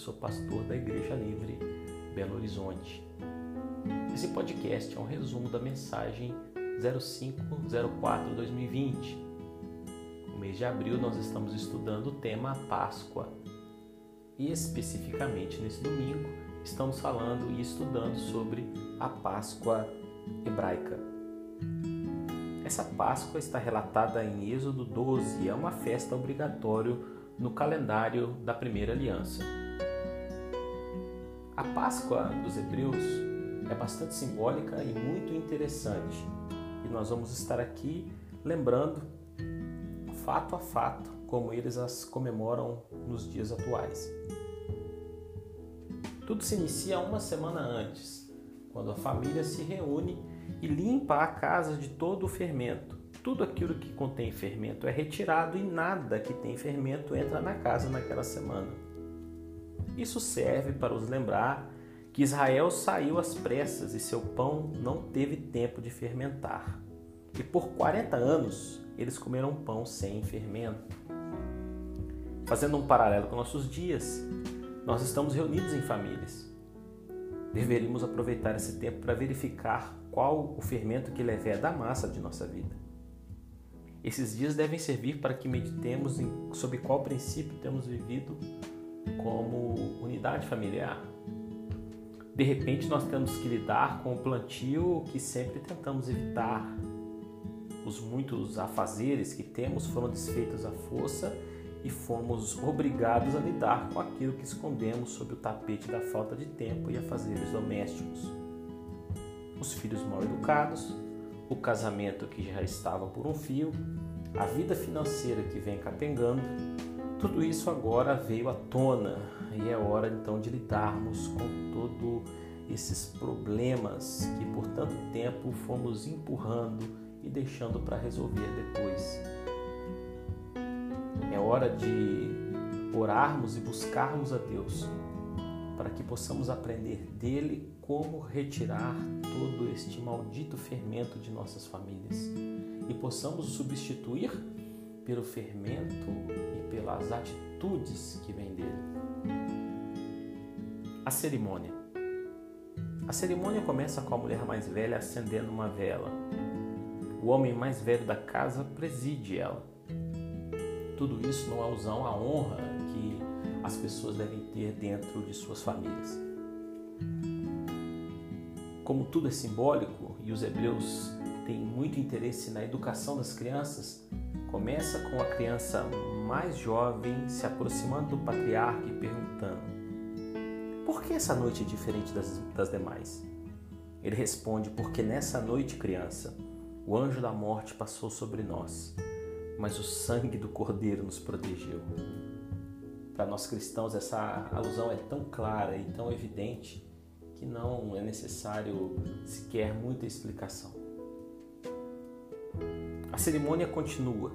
sou pastor da Igreja Livre Belo Horizonte. Esse podcast é um resumo da mensagem 0504-2020. No mês de abril, nós estamos estudando o tema Páscoa. E especificamente nesse domingo, estamos falando e estudando sobre a Páscoa hebraica. Essa Páscoa está relatada em Êxodo 12, é uma festa obrigatória no calendário da Primeira Aliança. A Páscoa dos Hebreus é bastante simbólica e muito interessante, e nós vamos estar aqui lembrando, fato a fato, como eles as comemoram nos dias atuais. Tudo se inicia uma semana antes, quando a família se reúne e limpa a casa de todo o fermento. Tudo aquilo que contém fermento é retirado e nada que tem fermento entra na casa naquela semana. Isso serve para os lembrar que Israel saiu às pressas e seu pão não teve tempo de fermentar. E por 40 anos eles comeram pão sem fermento. Fazendo um paralelo com nossos dias, nós estamos reunidos em famílias deveríamos aproveitar esse tempo para verificar qual o fermento que leva da massa de nossa vida. Esses dias devem servir para que meditemos em, sobre qual princípio temos vivido como unidade familiar. De repente, nós temos que lidar com o plantio que sempre tentamos evitar. Os muitos afazeres que temos foram desfeitos à força e fomos obrigados a lidar com aquilo que escondemos sob o tapete da falta de tempo e afazeres domésticos. Os filhos mal educados, o casamento que já estava por um fio, a vida financeira que vem capengando, tudo isso agora veio à tona e é hora então de lidarmos com todos esses problemas que por tanto tempo fomos empurrando e deixando para resolver depois. É hora de orarmos e buscarmos a Deus para que possamos aprender dele como retirar todo este maldito fermento de nossas famílias e possamos substituir pelo fermento e pelas atitudes que vêm dele. A cerimônia. A cerimônia começa com a mulher mais velha acendendo uma vela. O homem mais velho da casa preside ela tudo isso não alusão à honra que as pessoas devem ter dentro de suas famílias. Como tudo é simbólico e os hebreus têm muito interesse na educação das crianças, começa com a criança mais jovem se aproximando do patriarca e perguntando: Por que essa noite é diferente das, das demais? Ele responde: Porque nessa noite, criança, o anjo da morte passou sobre nós mas o sangue do Cordeiro nos protegeu. Para nós cristãos, essa alusão é tão clara e tão evidente que não é necessário sequer muita explicação. Cerimônia continua.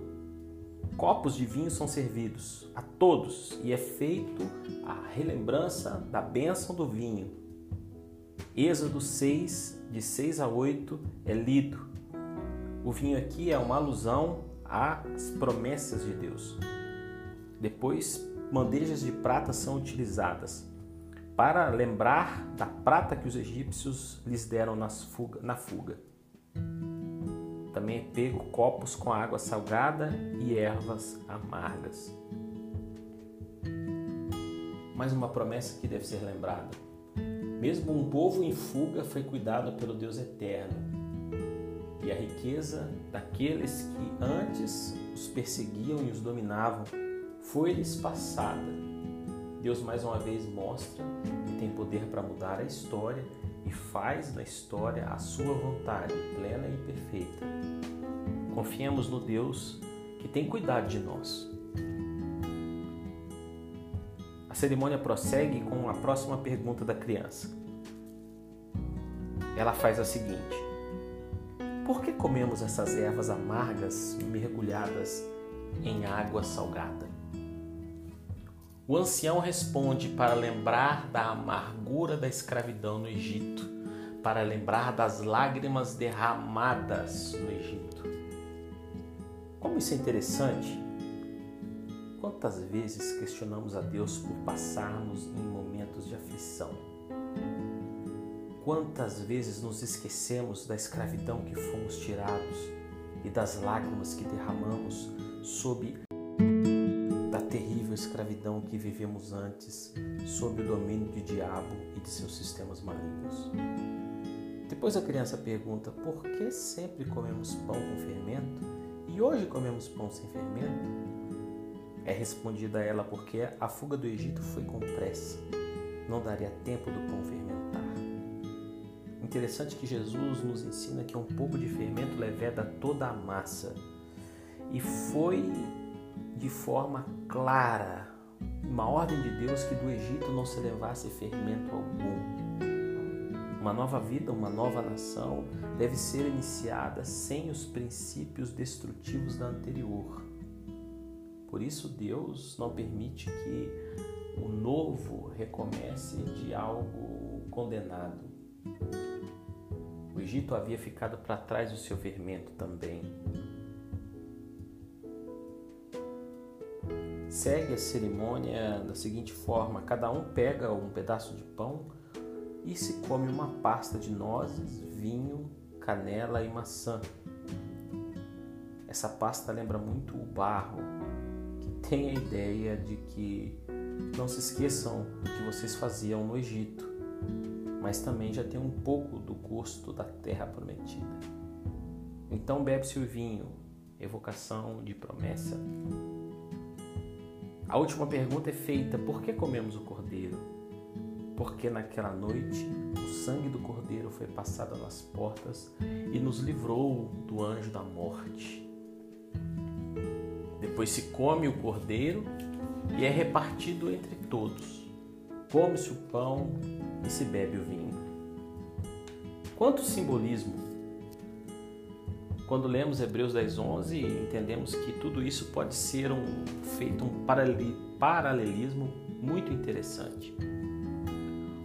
Copos de vinho são servidos a todos e é feito a relembrança da bênção do vinho. Êxodo 6, de 6 a 8, é lido. O vinho aqui é uma alusão às promessas de Deus. Depois, bandejas de prata são utilizadas para lembrar da prata que os egípcios lhes deram fuga, na fuga. Também é pego copos com água salgada e ervas amargas. Mais uma promessa que deve ser lembrada. Mesmo um povo em fuga foi cuidado pelo Deus eterno e a riqueza daqueles que antes os perseguiam e os dominavam foi-lhes passada. Deus mais uma vez mostra que tem poder para mudar a história e faz na história a sua vontade plena e perfeita. Confiemos no Deus que tem cuidado de nós. A cerimônia prossegue com a próxima pergunta da criança. Ela faz a seguinte: por que comemos essas ervas amargas mergulhadas em água salgada? O ancião responde para lembrar da amargura da escravidão no Egito, para lembrar das lágrimas derramadas no Egito. Como isso é interessante? Quantas vezes questionamos a Deus por passarmos em momentos de aflição? Quantas vezes nos esquecemos da escravidão que fomos tirados e das lágrimas que derramamos sob escravidão que vivemos antes, sob o domínio do diabo e de seus sistemas malignos? Depois a criança pergunta: por que sempre comemos pão com fermento e hoje comemos pão sem fermento? É respondida a ela porque a fuga do Egito foi com pressa, não daria tempo do pão fermentar. Interessante que Jesus nos ensina que um pouco de fermento leveda toda a massa. E foi de forma clara, uma ordem de Deus que do Egito não se levasse fermento algum. Uma nova vida, uma nova nação deve ser iniciada sem os princípios destrutivos da anterior. Por isso, Deus não permite que o novo recomece de algo condenado. O Egito havia ficado para trás do seu fermento também. Segue a cerimônia da seguinte forma: cada um pega um pedaço de pão e se come uma pasta de nozes, vinho, canela e maçã. Essa pasta lembra muito o barro, que tem a ideia de que não se esqueçam do que vocês faziam no Egito, mas também já tem um pouco do gosto da terra prometida. Então bebe-se o vinho, evocação de promessa. A última pergunta é feita: por que comemos o cordeiro? porque naquela noite o sangue do Cordeiro foi passado nas portas e nos livrou do anjo da morte. Depois se come o cordeiro e é repartido entre todos. Come-se o pão e se bebe o vinho. Quanto simbolismo! Quando lemos Hebreus 10, 11, entendemos que tudo isso pode ser um, feito um paralelismo muito interessante.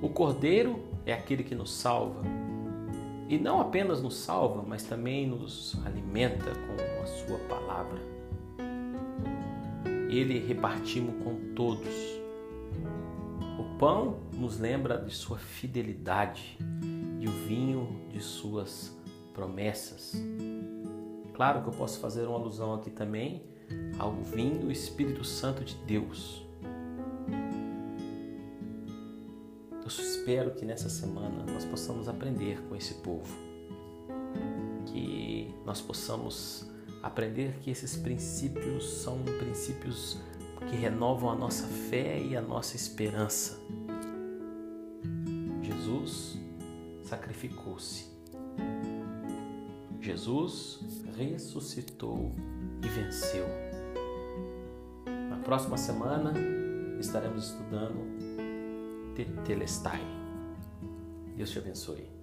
O Cordeiro é aquele que nos salva. E não apenas nos salva, mas também nos alimenta com a sua palavra. Ele repartimos com todos. O pão nos lembra de sua fidelidade e o vinho de suas promessas. Claro que eu posso fazer uma alusão aqui também ao vinho Espírito Santo de Deus. espero que nessa semana nós possamos aprender com esse povo, que nós possamos aprender que esses princípios são princípios que renovam a nossa fé e a nossa esperança. Jesus sacrificou-se. Jesus ressuscitou e venceu. Na próxima semana estaremos estudando Tetelestai. Deus te abençoe.